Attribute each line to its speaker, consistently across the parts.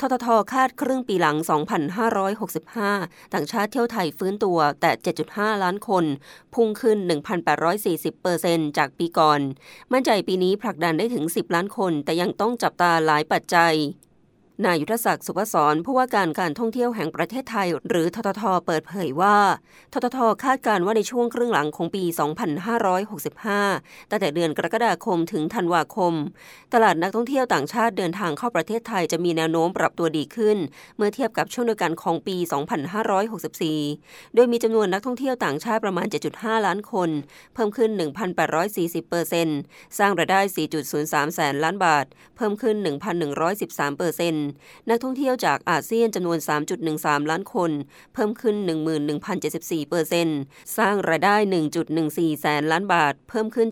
Speaker 1: ทททคาดครึ่งปีหลัง 2,565 ต่างชาติเที่ยวไทยฟื้นตัวแต่ 7.5 ล้านคน พุ่งขึ้น 1,840เปอร์เซนจากปีก่อน มั่นใจปีนี้ผลักดันได้ถึง 10 ล้านคน แต่ยังต้องจับตาหลายปัจจัย นายยุทธศักดิ์สุภศรผู้ว่าการการท่องเที่ยวแห่งประเทศไทย หรือททท เปิดเผยว่า ททท คาดการว่าในช่วงครึ่งหลังของปี 2565 ตั้งแต่เดือนกรกฎาคมถึงธันวาคม ตลาดนักท่องเที่ยวต่างชาติเดินทางเข้าประเทศไทยจะมีแนวโน้มปรับตัวดีขึ้น เมื่อเทียบกับช่วงเดียวกันของปี 2564 โดยมีจำนวนนักท่องเที่ยวต่างชาติประมาณ 7.5 ล้านคน เพิ่มขึ้น 1,840เปอร์เซ็นต์สร้างรายได้ 4.03 แสนล้านบาท เพิ่มขึ้น 1,113เปอร์เซ็นต์นักท่องเที่ยวจากอาเซียนจำนวน 3.13 ล้านคน เพิ่มขึ้น 11,074เปอร์เซ็นต์สร้างรายได้ 1.14 แสนล้านบาท เพิ่มขึ้น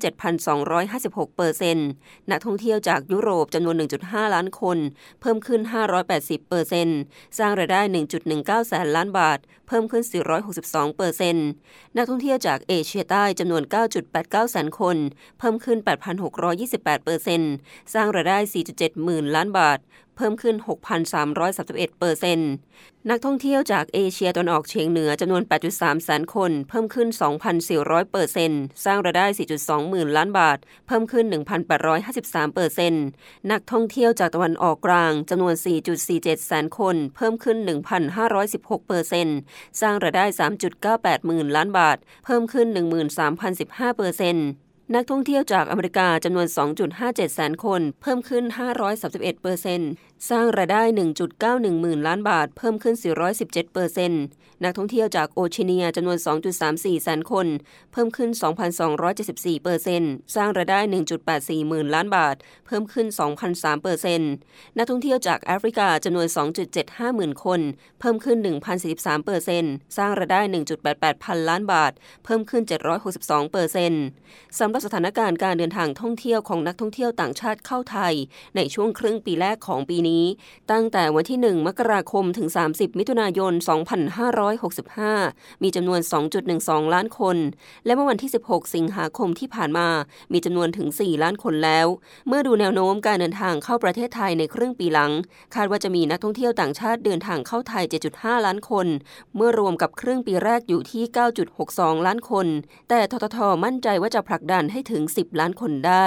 Speaker 1: 7,256เปอร์เซ็นต์นักท่องเที่ยวจากยุโรปจำนวน 1.5 ล้านคน เพิ่มขึ้น 580เปอร์เซ็นต์สร้างรายได้ 1.19 แสนล้านบาท เพิ่มขึ้น 462เปอร์เซ็นต์นักท่องเที่ยวจากเอเชียใต้จำนวน 9.89 แสนคน เพิ่มขึ้น 8,628เปอร์เซ็นต์สร้างรายได้ 4.7 หมื่นล้านบาทเพิ่มขึ้น 6,331เปอร์เซ็นต์นักท่องเที่ยวจากเอเชียตะวันออกเฉียงเหนือจำนวน 8.3 แสนคน เพิ่มขึ้น 2,400เปอร์เซ็นต์สร้างรายได้ 4.2 หมื่นล้านบาท เพิ่มขึ้น 1,853เปอร์เซ็นต์นักท่องเที่ยวจากตะวันออกกลางจำนวน 4.47 แสนคน เพิ่มขึ้น 1,516เปอร์เซ็นต์สร้างรายได้ 3.98 หมื่นล้านบาท เพิ่มขึ้น 13,015เปอร์เซ็นต์ นักท่องเที่ยวจากอเมริกาจำนวน 2.57 แสนคน เพิ่มขึ้น 531เปอร์เซ็นต์สร้างรายได้ 1.91 หมื่นล้านบาท เพิ่มขึ้น 417เปอร์เซ็นต์นักท่องเที่ยวจากโอเชียเนียจำนวน 2.34 แสนคน เพิ่มขึ้น 2,274เปอร์เซ็นต์สร้างรายได้ 1.84 หมื่นล้านบาท เพิ่มขึ้น 2,003เปอร์เซ็นต์นักท่องเที่ยวจากแอฟริกาจำนวน 2.75 หมื่นคน เพิ่มขึ้น 1,043เปอร์เซ็นต์สร้างรายได้ 1.88 พันล้านบาท เพิ่มขึ้น 762เปอร์เซ็นต์สำหรับสถานการณ์การเดินทางท่องเที่ยวของนักท่องเที่ยวต่างชาติเข้าไทย ในช่วงครึ่งปีแรกของปีนี้ ตั้งแต่วันที่ 1 มกราคมถึง 30 มิถุนายน 2565 มีจำนวน 2.12 ล้านคน และเมื่อวันที่ 16 สิงหาคมที่ผ่านมา มีจำนวนถึง 4 ล้านคนแล้ว เมื่อดูแนวโน้มการเดินทางเข้าประเทศไทยในครึ่งปีหลัง คาดว่าจะมีนักท่องเที่ยวต่างชาติเดินทางเข้าไทย 7.5 ล้านคน เมื่อรวมกับครึ่งปีแรกอยู่ที่ 9.62 ล้านคน แต่ทททมั่นใจว่าจะผลักดันให้ถึง 10 ล้านคนได้